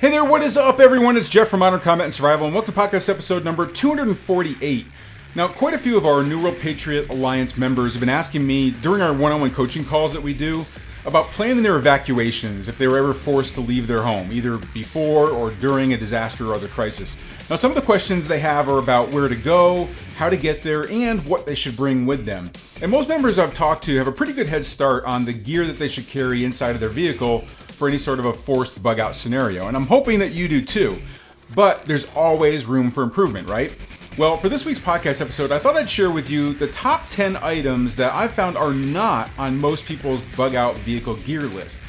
Hey there, what is up, everyone? It's Jeff from Modern Combat and Survival, and welcome to podcast episode number 248. Now, quite a few of our New World Patriot Alliance members have been asking me during our one on one coaching calls that we do about planning their evacuations if they were ever forced to leave their home, either before or during a disaster or other crisis. Now, some of the questions they have are about where to go, how to get there, and what they should bring with them. And most members I've talked to have a pretty good head start on the gear that they should carry inside of their vehicle for any sort of a forced bug out scenario. And I'm hoping that you do too. But there's always room for improvement, right? Well, for this week's podcast episode, I thought I'd share with you the top 10 items that I found are not on most people's bug out vehicle gear list,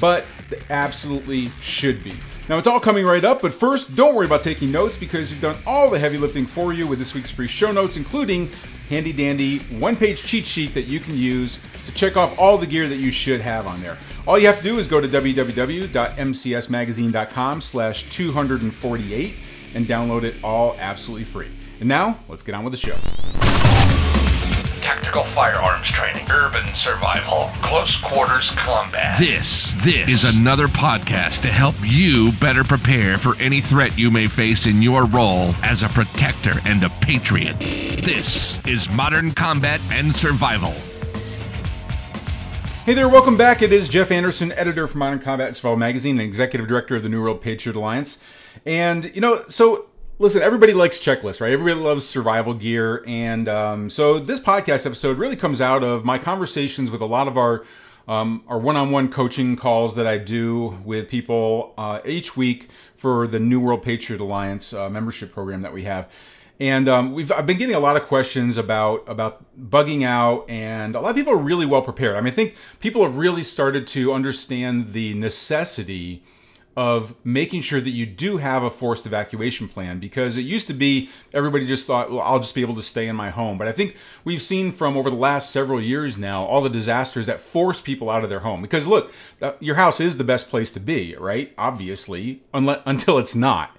but absolutely should be. Now, it's all coming right up, but first, don't worry about taking notes because we've done all the heavy lifting for you with this week's free show notes, including handy dandy one page cheat sheet that you can use to check off all the gear that you should have on there. All you have to do is go to www.mcsmagazine.com slash 248 and download it all absolutely free. And now, let's get on with the show. Tactical firearms training, urban survival, close quarters combat. This, this is another podcast to help you better prepare for any threat you may face in your role as a protector and a patriot. This is Modern Combat and Survival. Hey there, welcome back. It is Jeff Anderson, editor for Modern Combat and Survival Magazine and executive director of the New World Patriot Alliance. And, you know, so listen, everybody likes checklists, right? Everybody loves survival gear. And um, so this podcast episode really comes out of my conversations with a lot of our um, our one-on-one coaching calls that I do with people uh, each week for the New World Patriot Alliance uh, membership program that we have. And um, we've I've been getting a lot of questions about about bugging out, and a lot of people are really well prepared. I mean, I think people have really started to understand the necessity of making sure that you do have a forced evacuation plan because it used to be everybody just thought well i'll just be able to stay in my home. But i think we've seen from over the last several years now all the disasters that force people out of their home. Because look uh, your house is the best place to be right? Obviously unless, until it's not.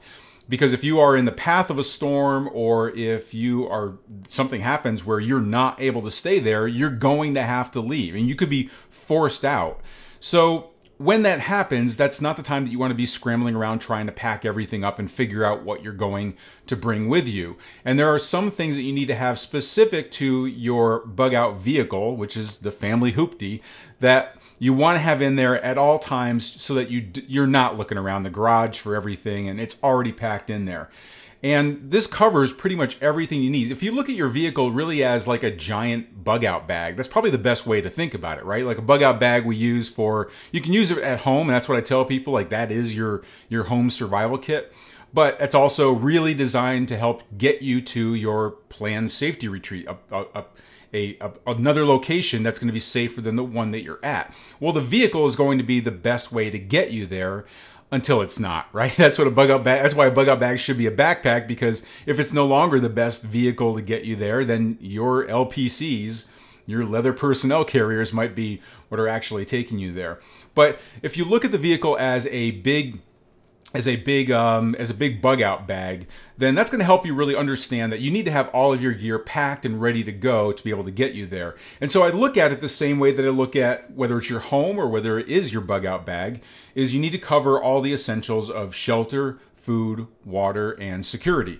Because if you are in the path of a storm or if you are something happens where you're not able to stay there you're going to have to leave and you could be forced out. So when that happens, that's not the time that you want to be scrambling around trying to pack everything up and figure out what you're going to bring with you. And there are some things that you need to have specific to your bug out vehicle, which is the family hoopty, that you want to have in there at all times so that you you're not looking around the garage for everything and it's already packed in there. And this covers pretty much everything you need. If you look at your vehicle really as like a giant bug out bag, that's probably the best way to think about it, right? Like a bug out bag we use for you can use it at home, and that's what I tell people, like that is your your home survival kit. But it's also really designed to help get you to your planned safety retreat, a, a, a, a, another location that's going to be safer than the one that you're at. Well, the vehicle is going to be the best way to get you there until it's not, right? That's what a bug out bag, that's why a bug out bag should be a backpack because if it's no longer the best vehicle to get you there, then your LPCs, your leather personnel carriers might be what are actually taking you there. But if you look at the vehicle as a big as a big um, as a big bug out bag, then that's going to help you really understand that you need to have all of your gear packed and ready to go to be able to get you there. And so I look at it the same way that I look at whether it's your home or whether it is your bug out bag, is you need to cover all the essentials of shelter, food, water, and security.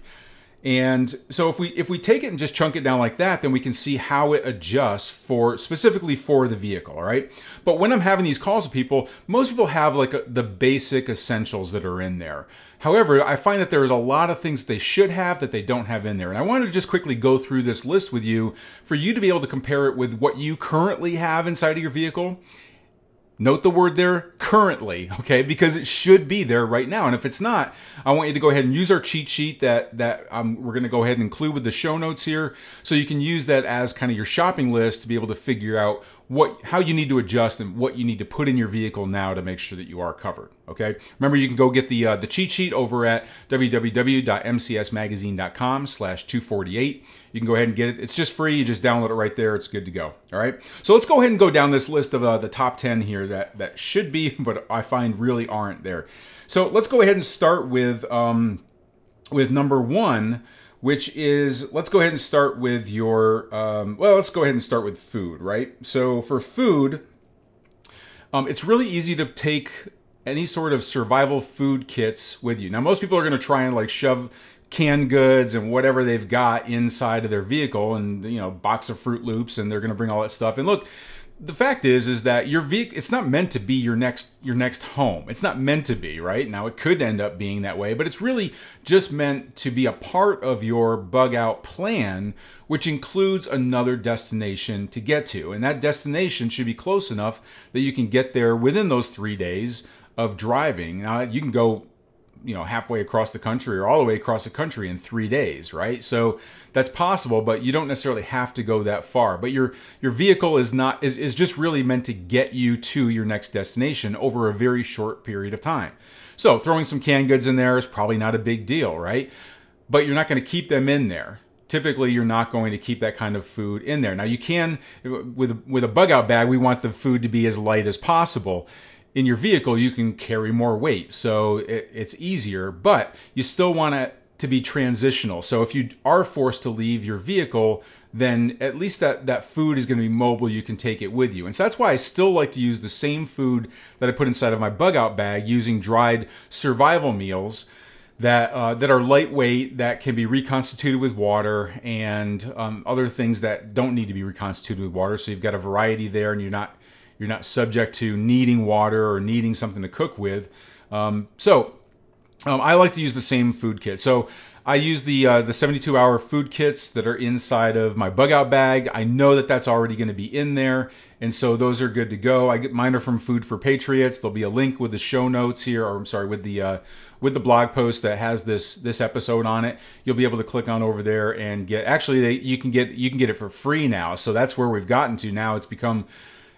And so if we if we take it and just chunk it down like that, then we can see how it adjusts for specifically for the vehicle, all right? But when I'm having these calls with people, most people have like a, the basic essentials that are in there. However, I find that there's a lot of things they should have that they don't have in there. And I wanted to just quickly go through this list with you for you to be able to compare it with what you currently have inside of your vehicle Note the word there currently, okay? Because it should be there right now. And if it's not, I want you to go ahead and use our cheat sheet that that um, we're going to go ahead and include with the show notes here, so you can use that as kind of your shopping list to be able to figure out what how you need to adjust and what you need to put in your vehicle now to make sure that you are covered. Okay. Remember, you can go get the uh, the cheat sheet over at www.mcsmagazine.com/248. You can go ahead and get it. It's just free. You just download it right there. It's good to go. All right. So let's go ahead and go down this list of uh, the top ten here that that should be, but I find really aren't there. So let's go ahead and start with um, with number one which is let's go ahead and start with your um, well let's go ahead and start with food right so for food um, it's really easy to take any sort of survival food kits with you. Now, most people are going to try and like shove canned goods and whatever they've got inside of their vehicle and you know box of Froot Loops and they're going to bring all that stuff and look the fact is is that your vehicle it's not meant to be your next your next home. It's not meant to be right? Now it could end up being that way but it's really just meant to be a part of your bug out plan which includes another destination to get to. And that destination should be close enough that you can get there within those three days of driving. Now you can go you know halfway across the country or all the way across the country in three days right? So that's possible but you don't necessarily have to go that far. But your your vehicle is not is, is just really meant to get you to your next destination over a very short period of time. So throwing some canned goods in there is probably not a big deal right? But you're not going to keep them in there. Typically you're not going to keep that kind of food in there. Now you can with with a bug out bag we want the food to be as light as possible in your vehicle, you can carry more weight, so it, it's easier, but you still want it to be transitional. So if you are forced to leave your vehicle, then at least that, that food is going to be mobile. You can take it with you. And so that's why I still like to use the same food that I put inside of my bug out bag using dried survival meals that uh, that are lightweight, that can be reconstituted with water, and um, other things that don't need to be reconstituted with water. So you've got a variety there, and you're not you're not subject to needing water or needing something to cook with. Um, so um, I like to use the same food kit. So I use the uh, the 72 hour food kits that are inside of my bug out bag. I know that that's already going to be in there, and so those are good to go. I get mine are from Food for Patriots. There'll be a link with the show notes here, or I'm sorry, with the uh, with the blog post that has this this episode on it. You'll be able to click on over there and get. Actually, they, you can get you can get it for free now. So that's where we've gotten to now. It's become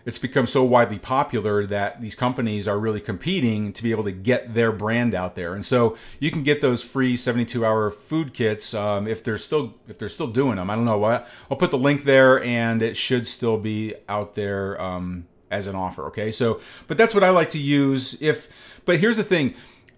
it's become so widely popular that these companies are really competing to be able to get their brand out there. And so you can get those free 72 hour food kits um, if they're still if they're still doing them. I don't know what. I'll put the link there, and it should still be out there um, as an offer. Okay, so but that's what I like to use. If but here's the thing.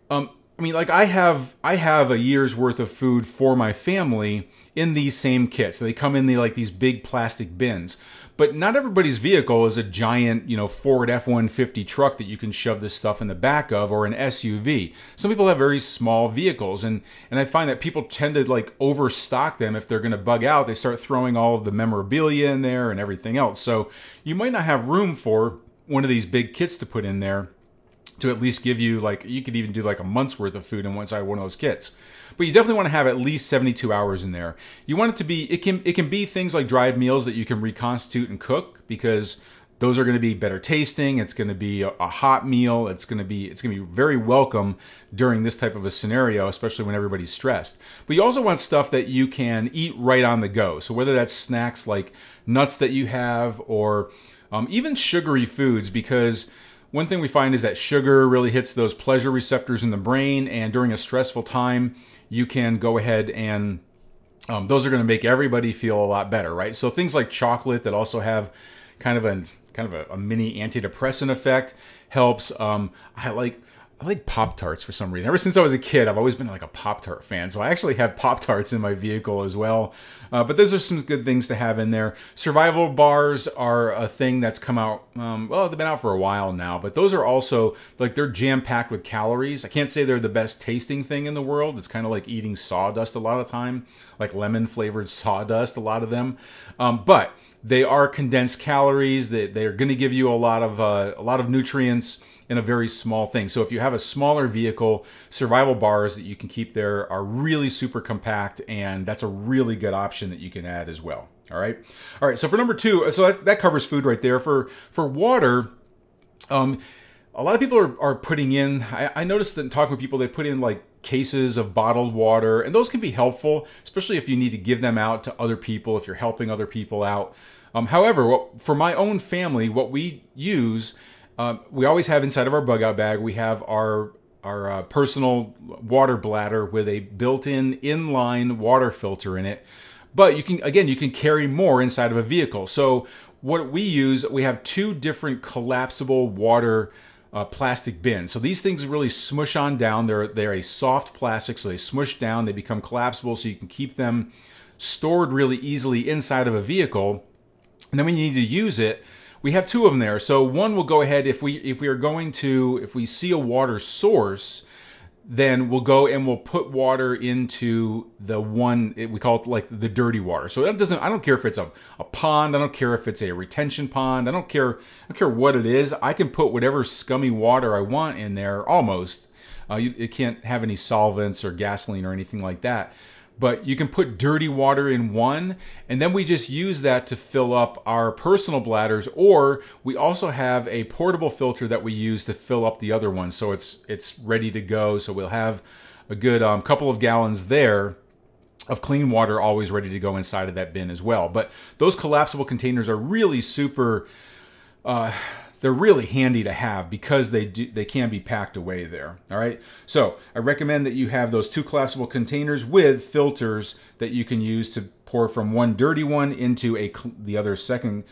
Um, I mean, like I have I have a year's worth of food for my family in these same kits. They come in the like these big plastic bins. But not everybody's vehicle is a giant, you know, Ford F-150 truck that you can shove this stuff in the back of or an SUV. Some people have very small vehicles and and I find that people tend to like overstock them if they're going to bug out. They start throwing all of the memorabilia in there and everything else. So you might not have room for one of these big kits to put in there to at least give you like you could even do like a month's worth of food in one side of one of those kits but you definitely want to have at least 72 hours in there. You want it to be it can it can be things like dried meals that you can reconstitute and cook because those are going to be better tasting it's going to be a, hot meal it's going to be it's going to be very welcome during this type of a scenario especially when everybody's stressed. But you also want stuff that you can eat right on the go. So whether that's snacks like nuts that you have or um, even sugary foods because one thing we find is that sugar really hits those pleasure receptors in the brain, and during a stressful time, you can go ahead and um, those are going to make everybody feel a lot better, right? So things like chocolate that also have kind of a kind of a, a mini antidepressant effect helps. Um, I like I like Pop Tarts for some reason. Ever since I was a kid, I've always been like a Pop Tart fan. So I actually have Pop Tarts in my vehicle as well. Uh, but those are some good things to have in there. Survival bars are a thing that's come out. Um, well, they've been out for a while now, but those are also like they're jam packed with calories. I can't say they're the best tasting thing in the world. It's kind of like eating sawdust a lot of time, like lemon flavored sawdust. A lot of them, um, but they are condensed calories. They they're going to give you a lot of uh, a lot of nutrients in a very small thing. So if you have a smaller vehicle, survival bars that you can keep there are really super compact, and that's a really good option that you can add as well. All right, all right. So for number two, so that covers food right there. For for water, um, a lot of people are, are putting in. I, I noticed that talking with people, they put in like cases of bottled water, and those can be helpful, especially if you need to give them out to other people, if you're helping other people out. Um, however, for my own family, what we use um, we always have inside of our bug out bag, we have our our uh, personal water bladder with a built-in inline water filter in it. But you can again, you can carry more inside of a vehicle. So what we use, we have two different collapsible water uh, plastic bins. So these things really smush on down. They're they're a soft plastic, so they smush down. They become collapsible, so you can keep them stored really easily inside of a vehicle. And then when you need to use it, we have two of them there. So one will go ahead if we if we are going to if we see a water source, then we'll go and we'll put water into the one we call it like the dirty water. So it doesn't I don't care if it's a, a pond, I don't care if it's a retention pond, I don't care I don't care what it is. I can put whatever scummy water I want in there almost. Uh, you, it can't have any solvents or gasoline or anything like that but you can put dirty water in one and then we just use that to fill up our personal bladders or we also have a portable filter that we use to fill up the other one so it's it's ready to go so we'll have a good um, couple of gallons there of clean water always ready to go inside of that bin as well. But those collapsible containers are really super uh, they're really handy to have because they do they can be packed away there all right? So i recommend that you have those two collapsible containers with filters that you can use to pour from one dirty one into a the other second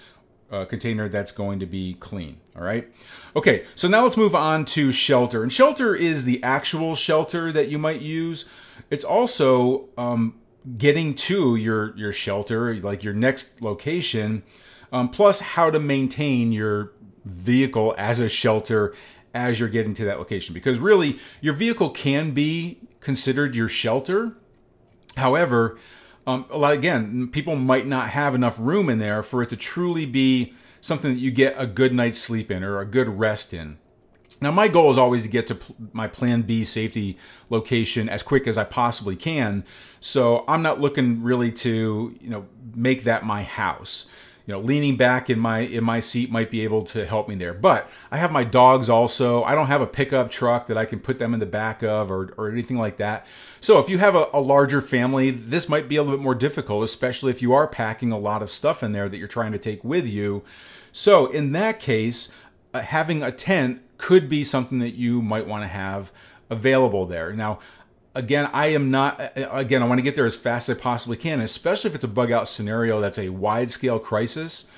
uh, container that's going to be clean all right? Okay so now let's move on to shelter and shelter is the actual shelter that you might use. It's also um, getting to your your shelter like your next location um, plus how to maintain your vehicle as a shelter as you're getting to that location. Because really your vehicle can be considered your shelter. However um, a lot again people might not have enough room in there for it to truly be something that you get a good night's sleep in or a good rest in. Now my goal is always to get to my plan b safety location as quick as i possibly can. So i'm not looking really to you know make that my house you know leaning back in my in my seat might be able to help me there. But i have my dogs also. I don't have a pickup truck that i can put them in the back of or, or anything like that. So if you have a, a larger family this might be a little bit more difficult especially if you are packing a lot of stuff in there that you're trying to take with you. So in that case uh, having a tent could be something that you might want to have available there. Now again, I am not, again, I want to get there as fast as I possibly can, especially if it's a bug out scenario that's a wide scale crisis.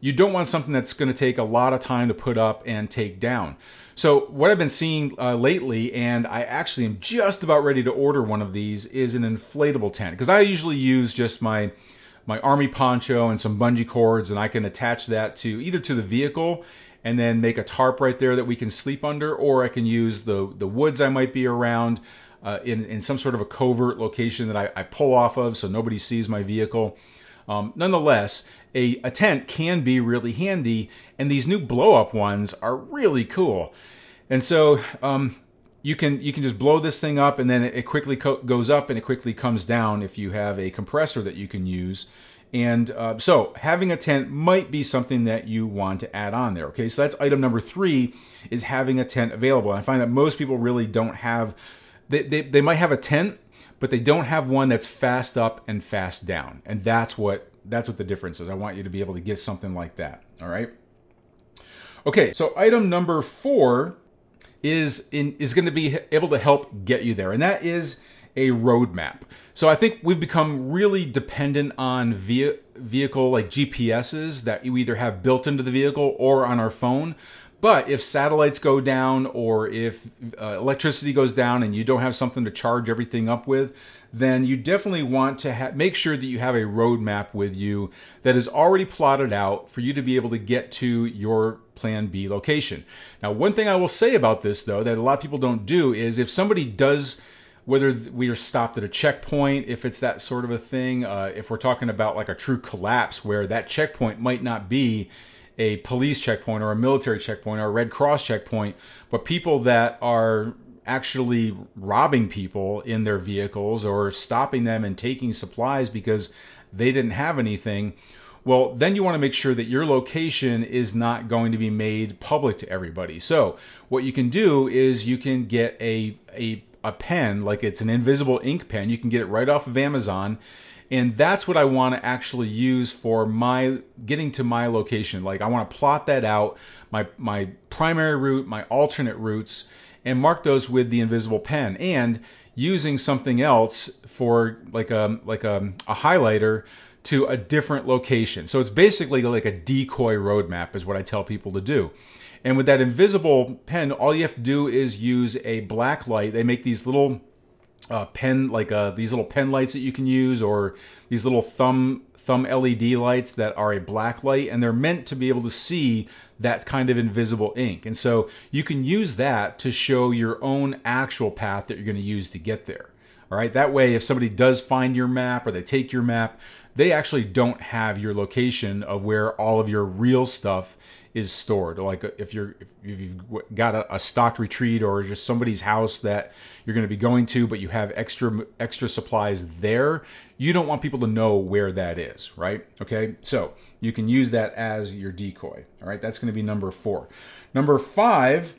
You don't want something that's going to take a lot of time to put up and take down. So, what I've been seeing uh, lately, and I actually am just about ready to order one of these, is an inflatable tent. Because I usually use just my my army poncho and some bungee cords, and I can attach that to either to the vehicle and then make a tarp right there that we can sleep under, or I can use the the woods I might be around uh, in, in some sort of a covert location that I, I pull off of so nobody sees my vehicle. Um, nonetheless, a, a tent can be really handy, and these new blow up ones are really cool. And so um, you can you can just blow this thing up, and then it, quickly co- goes up and it quickly comes down if you have a compressor that you can use. And uh, so having a tent might be something that you want to add on there. Okay, so that's item number three is having a tent available. And I find that most people really don't have they, they, they might have a tent, but they don't have one that's fast up and fast down. And that's what that's what the difference is. I want you to be able to get something like that. All right. Okay, so item number four is in is going to be able to help get you there, and that is a roadmap. So I think we've become really dependent on vehicle like GPSs that you either have built into the vehicle or on our phone. But if satellites go down or if uh, electricity goes down and you don't have something to charge everything up with, then you definitely want to ha- make sure that you have a roadmap with you that is already plotted out for you to be able to get to your plan B location. Now, one thing I will say about this though that a lot of people don't do is if somebody does whether we are stopped at a checkpoint, if it's that sort of a thing, uh, if we're talking about like a true collapse where that checkpoint might not be a police checkpoint or a military checkpoint or a Red Cross checkpoint, but people that are actually robbing people in their vehicles or stopping them and taking supplies because they didn't have anything. Well, then you want to make sure that your location is not going to be made public to everybody. So, what you can do is you can get a a a pen, like it's an invisible ink pen. You can get it right off of Amazon and that's what I want to actually use for my getting to my location. Like I want to plot that out, my my primary route, my alternate routes, and mark those with the invisible pen. And using something else for like a like a, a highlighter to a different location. So it's basically like a decoy roadmap is what I tell people to do. And with that invisible pen, all you have to do is use a black light. They make these little uh, pen like uh, these little pen lights that you can use or these little thumb thumb LED lights that are a black light and they're meant to be able to see that kind of invisible ink. And so you can use that to show your own actual path that you're going to use to get there. All right, that way if somebody does find your map or they take your map, they actually don't have your location of where all of your real stuff is stored. Like uh, if you're if you've got a, a stocked retreat or just somebody's house that you're going to be going to, but you have extra extra supplies there, you don't want people to know where that is, right? Okay, so you can use that as your decoy. All right, that's going to be number four. Number five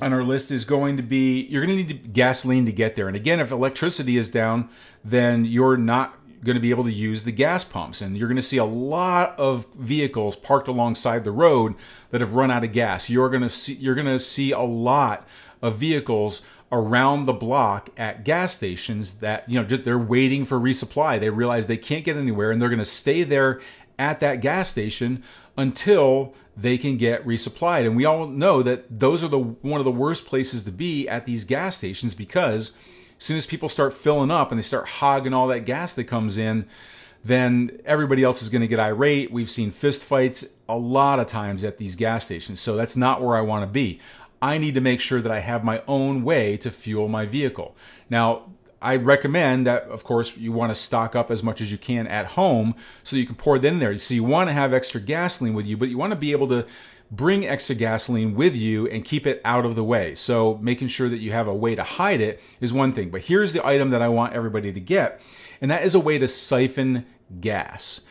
on our list is going to be you're going to need gasoline to get there. And again, if electricity is down, then you're not going to be able to use the gas pumps. And you're going to see a lot of vehicles parked alongside the road that have run out of gas. You're going to see you're going to see a lot of vehicles around the block at gas stations that you know they're waiting for resupply. They realize they can't get anywhere and they're going to stay there at that gas station until they can get resupplied. And we all know that those are the one of the worst places to be at these gas stations because as soon as people start filling up and they start hogging all that gas that comes in, then everybody else is going to get irate. We've seen fist fights a lot of times at these gas stations. So that's not where I want to be. I need to make sure that I have my own way to fuel my vehicle. Now, I recommend that, of course, you want to stock up as much as you can at home so you can pour it in there. So you want to have extra gasoline with you, but you want to be able to bring extra gasoline with you and keep it out of the way. So making sure that you have a way to hide it is one thing. But here's the item that I want everybody to get, and that is a way to siphon gas.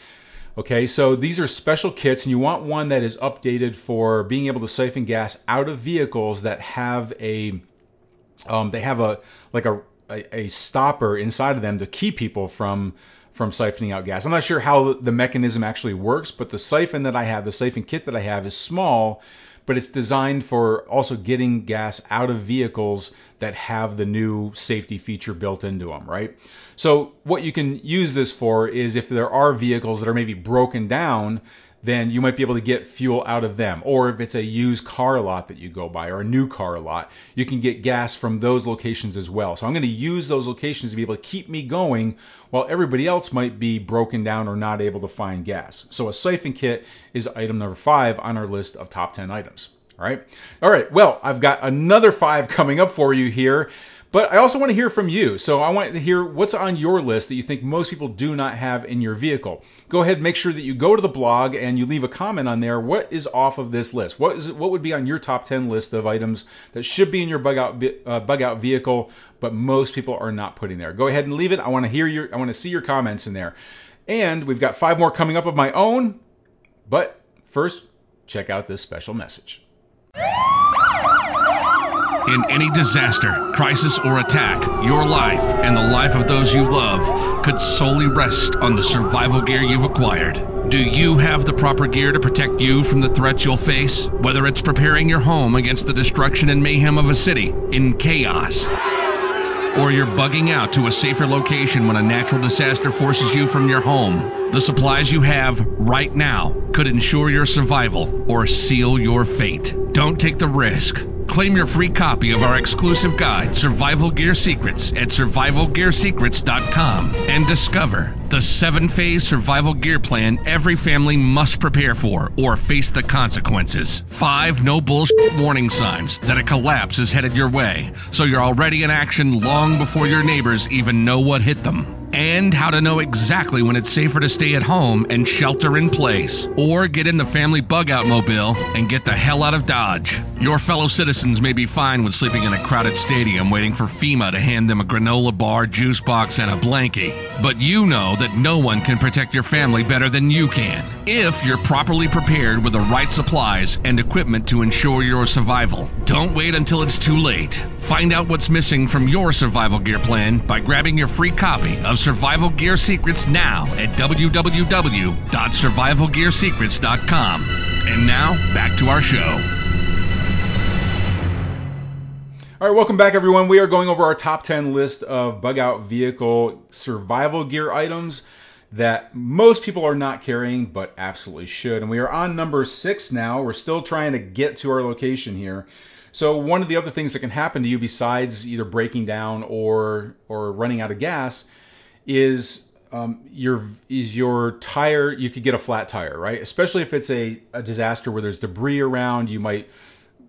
Okay, so these are special kits, and you want one that is updated for being able to siphon gas out of vehicles that have a, um, they have a like a, a, a stopper inside of them to keep people from from siphoning out gas. I'm not sure how the mechanism actually works, but the siphon that I have, the siphon kit that I have, is small, but it's designed for also getting gas out of vehicles that have the new safety feature built into them, right? So, what you can use this for is if there are vehicles that are maybe broken down then you might be able to get fuel out of them. Or if it's a used car lot that you go by or a new car lot, you can get gas from those locations as well. So I'm going to use those locations to be able to keep me going while everybody else might be broken down or not able to find gas. So a siphon kit is item number five on our list of top 10 items. All right. All right. Well, I've got another five coming up for you here. But I also want to hear from you. So I want to hear what's on your list that you think most people do not have in your vehicle. Go ahead, and make sure that you go to the blog and you leave a comment on there. What is off of this list? What is what would be on your top 10 list of items that should be in your bug out uh, bug out vehicle, but most people are not putting there? Go ahead and leave it. I want to hear your I want to see your comments in there. And we've got five more coming up of my own. But first, check out this special message. In any disaster, crisis, or attack, your life and the life of those you love could solely rest on the survival gear you've acquired. Do you have the proper gear to protect you from the threats you'll face? Whether it's preparing your home against the destruction and mayhem of a city in chaos, or you're bugging out to a safer location when a natural disaster forces you from your home, the supplies you have right now could ensure your survival or seal your fate. Don't take the risk. Claim your free copy of our exclusive guide, Survival Gear Secrets, at survivalgearsecrets.com and discover the seven phase survival gear plan every family must prepare for or face the consequences. Five no bullshit warning signs that a collapse is headed your way, so you're already in action long before your neighbors even know what hit them and how to know exactly when it's safer to stay at home and shelter in place, or get in the family bug out mobile and get the hell out of Dodge. Your fellow citizens may be fine with sleeping in a crowded stadium waiting for FEMA to hand them a granola bar, juice box, and a blankie, but you know that no one can protect your family better than you can if you're properly prepared with the right supplies and equipment to ensure your survival. Don't wait until it's too late. Find out what's missing from your survival gear plan by grabbing your free copy of Survival Gear Secrets now at www.survivalgearsecrets.com. And now, back to our show. All right, welcome back, everyone. We are going over our top 10 list of bug out vehicle survival gear items that most people are not carrying, but absolutely should. And we are on number six now. We're still trying to get to our location here. So one of the other things that can happen to you besides either breaking down or or running out of gas is um, your is your tire. You could get a flat tire, right? Especially if it's a, a disaster where there's debris around. You might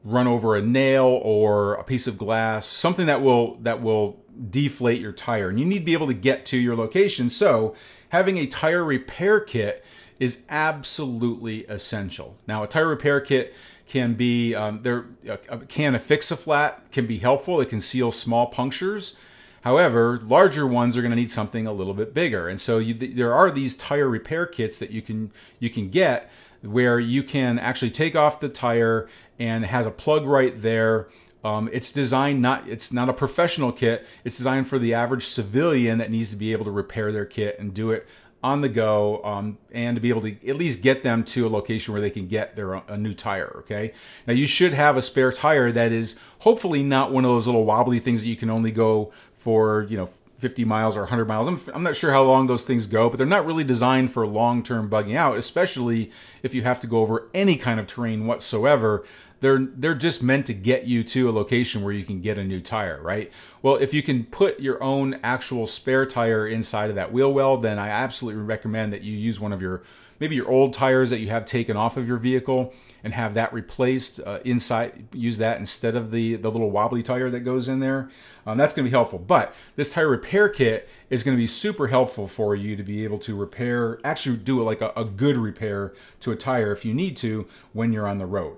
run over a nail or a piece of glass, something that will that will deflate your tire, and you need to be able to get to your location. So having a tire repair kit is absolutely essential. Now, a tire repair kit can be um, there. A can of Fix-A-Flat can be helpful. It can seal small punctures. However, larger ones are going to need something a little bit bigger, and so you, there are these tire repair kits that you can you can get where you can actually take off the tire and has a plug right there. Um, it's designed not it's not a professional kit. It's designed for the average civilian that needs to be able to repair their kit and do it on the go um, and to be able to at least get them to a location where they can get their a new tire okay? Now you should have a spare tire that is hopefully not one of those little wobbly things that you can only go for you know 50 miles or 100 miles I'm, I'm not sure how long those things go but they're not really designed for long-term bugging out especially if you have to go over any kind of terrain whatsoever they're they're just meant to get you to a location where you can get a new tire, right? Well, if you can put your own actual spare tire inside of that wheel well, then I absolutely recommend that you use one of your maybe your old tires that you have taken off of your vehicle and have that replaced uh, inside use that instead of the the little wobbly tire that goes in there um, that's going to be helpful but this tire repair kit is going to be super helpful for you to be able to repair actually do like a, a good repair to a tire if you need to when you're on the road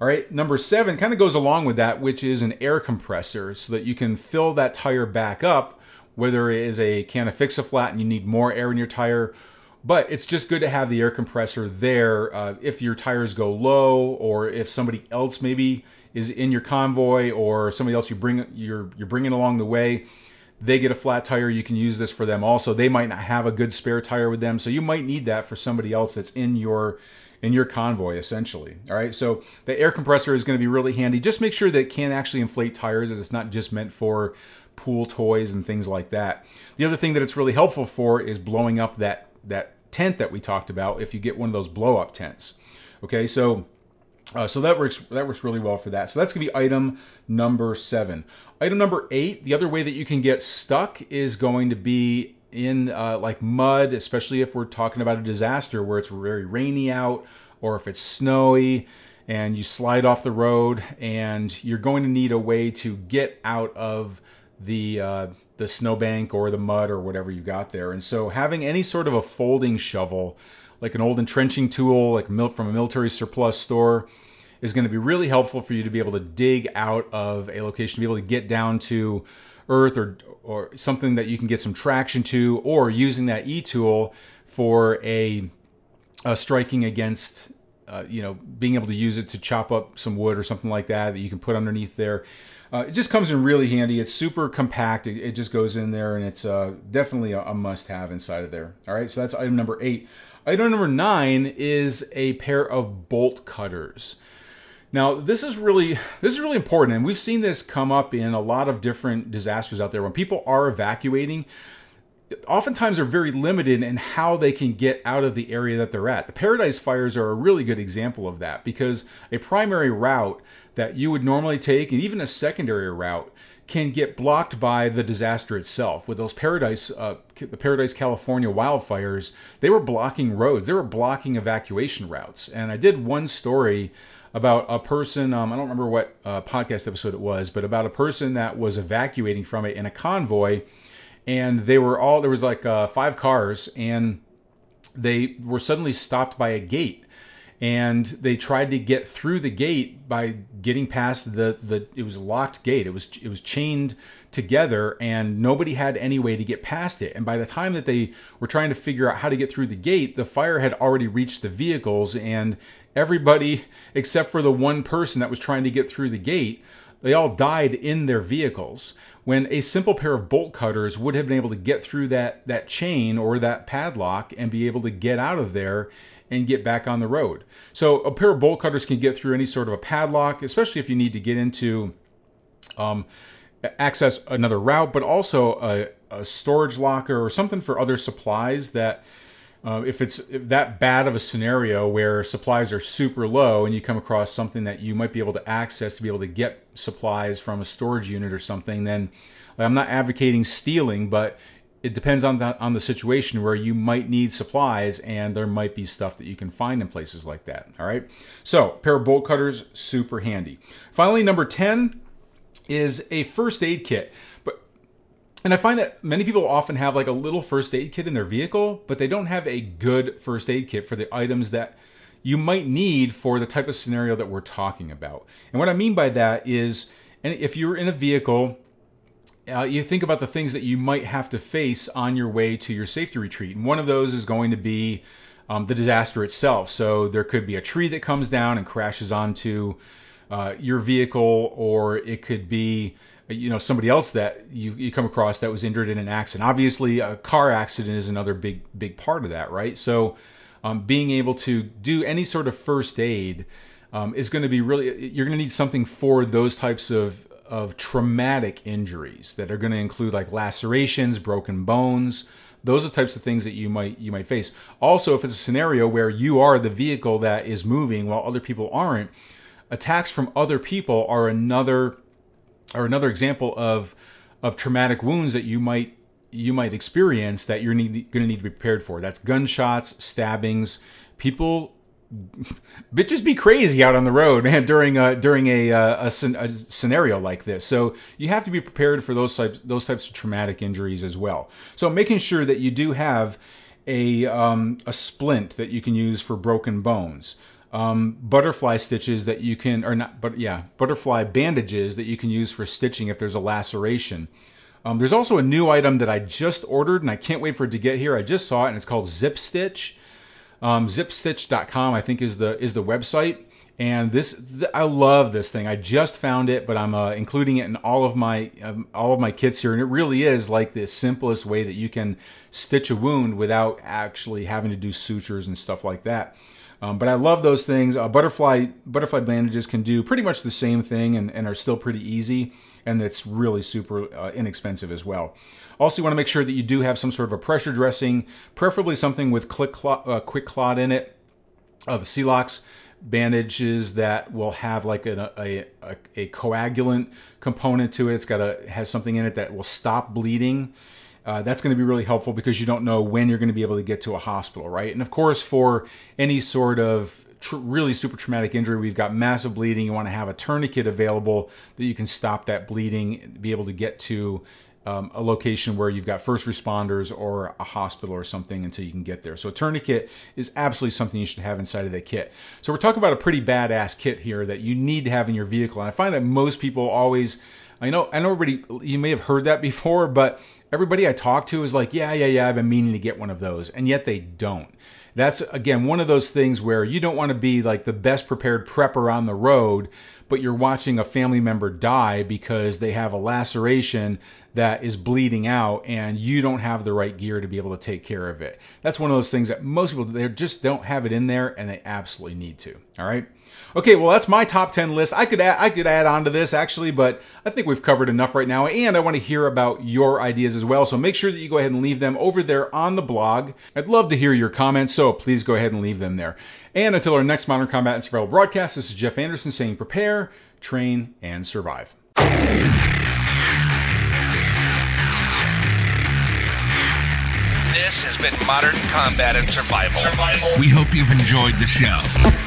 all right, number seven kind of goes along with that, which is an air compressor so that you can fill that tire back up, whether it is a can of Fix-A-Flat and you need more air in your tire. But it's just good to have the air compressor there uh, if your tires go low or if somebody else maybe is in your convoy or somebody else you bring you're you're bringing along the way they get a flat tire you can use this for them also they might not have a good spare tire with them so you might need that for somebody else that's in your in your convoy essentially. All right, so the air compressor is going to be really handy. Just make sure that it can actually inflate tires, as it's not just meant for pool toys and things like that. The other thing that it's really helpful for is blowing up that that tent that we talked about. If you get one of those blow up tents, okay, so. Uh, so that works that works really well for that. So that's gonna be item number seven. Item number eight, the other way that you can get stuck is going to be in uh, like mud, especially if we're talking about a disaster where it's very rainy out or if it's snowy and you slide off the road and you're going to need a way to get out of the uh, the snowbank or the mud or whatever you got there. And so having any sort of a folding shovel, like an old entrenching tool, like from a military surplus store, is going to be really helpful for you to be able to dig out of a location, to be able to get down to earth or or something that you can get some traction to, or using that e tool for a, a striking against, uh, you know, being able to use it to chop up some wood or something like that that you can put underneath there. Uh, it just comes in really handy. It's super compact. It, it just goes in there, and it's uh, definitely a, a must-have inside of there. All right, so that's item number eight. Item number nine is a pair of bolt cutters. Now, this is really this is really important, and we've seen this come up in a lot of different disasters out there when people are evacuating. Oftentimes, are very limited in how they can get out of the area that they're at. The Paradise fires are a really good example of that because a primary route that you would normally take, and even a secondary route, can get blocked by the disaster itself. With those Paradise, uh, the Paradise, California wildfires, they were blocking roads, they were blocking evacuation routes. And I did one story about a person. Um, I don't remember what uh, podcast episode it was, but about a person that was evacuating from it in a convoy, and they were all there was like uh, five cars, and they were suddenly stopped by a gate. And they tried to get through the gate by getting past the the it was a locked gate. It was it was chained together and nobody had any way to get past it. And by the time that they were trying to figure out how to get through the gate the fire had already reached the vehicles and everybody except for the one person that was trying to get through the gate they all died in their vehicles when a simple pair of bolt cutters would have been able to get through that that chain or that padlock and be able to get out of there and get back on the road. So a pair of bolt cutters can get through any sort of a padlock, especially if you need to get into um, access another route, but also a, a storage locker or something for other supplies that uh, if it's that bad of a scenario where supplies are super low and you come across something that you might be able to access to be able to get supplies from a storage unit or something, then like, I'm not advocating stealing, but it depends on the on the situation where you might need supplies and there might be stuff that you can find in places like that. All right. So pair of bolt cutters, super handy. Finally, number 10 is a first aid kit. And I find that many people often have like a little first aid kit in their vehicle, but they don't have a good first aid kit for the items that you might need for the type of scenario that we're talking about. And what I mean by that is and if you're in a vehicle uh, you think about the things that you might have to face on your way to your safety retreat. And one of those is going to be um, the disaster itself. So there could be a tree that comes down and crashes onto uh, your vehicle, or it could be you know somebody else that you, you come across that was injured in an accident. Obviously, a car accident is another big big part of that, right? So um, being able to do any sort of first aid um, is going to be really you're going to need something for those types of of traumatic injuries that are going to include like lacerations, broken bones. Those are types of things that you might you might face. Also, if it's a scenario where you are the vehicle that is moving while other people aren't, attacks from other people are another are another example of of traumatic wounds that you might you might experience that you're need, to need to be prepared for. That's gunshots, stabbings. People bitches be crazy out on the road, man, during a during a, a, a, a, scenario like this. So you have to be prepared for those types those types of traumatic injuries as well. So making sure that you do have a um, a splint that you can use for broken bones. Um, butterfly stitches that you can, or not, but yeah, butterfly bandages that you can use for stitching if there's a laceration. Um, there's also a new item that I just ordered and I can't wait for it to get here. I just saw it and it's called Zip Stitch. Um, zipstitch.com, I think, is the is the website. And this, th- I love this thing. I just found it, but I'm uh, including it in all of my um, all of my kits here, and it really is like the simplest way that you can stitch a wound without actually having to do sutures and stuff like that. Um, but I love those things. Uh, butterfly butterfly bandages can do pretty much the same thing and, and are still pretty easy, and it's really super uh, inexpensive as well. Also, you want to make sure that you do have some sort of a pressure dressing, preferably something with quick clot, uh, QuikClot in it. Uh, the Celox bandages that will have like a, a, a, coagulant component to it. It's got a has something in it that will stop bleeding. Uh, that's going to be really helpful because you don't know when you're going to be able to get to a hospital, right? And of course, for any sort of tr- really super traumatic injury, we've got massive bleeding. You want to have a tourniquet available that you can stop that bleeding, be able to get to um, a location where you've got first responders or a hospital or something until you can get there. So a tourniquet is absolutely something you should have inside of that kit. So we're talking about a pretty badass kit here that you need to have in your vehicle. And I find that most people always, I know, I know everybody, you may have heard that before, but everybody I talk to is like, yeah, yeah, yeah, I've been meaning to get one of those. And yet they don't. That's again one of those things where you don't want to be like the best prepared prepper on the road, but you're watching a family member die because they have a laceration that is bleeding out and you don't have the right gear to be able to take care of it. That's one of those things that most people they just don't have it in there and they absolutely need to. All right. Okay, well that's my top 10 list. I could add, I could add on to this actually, but I think we've covered enough right now and I want to hear about your ideas as well. So make sure that you go ahead and leave them over there on the blog. I'd love to hear your comments, so please go ahead and leave them there. And until our next Modern Combat and Survival broadcast, this is Jeff Anderson saying prepare, train, and survive. This has been Modern Combat and Survival. Survival. We hope you've enjoyed the show.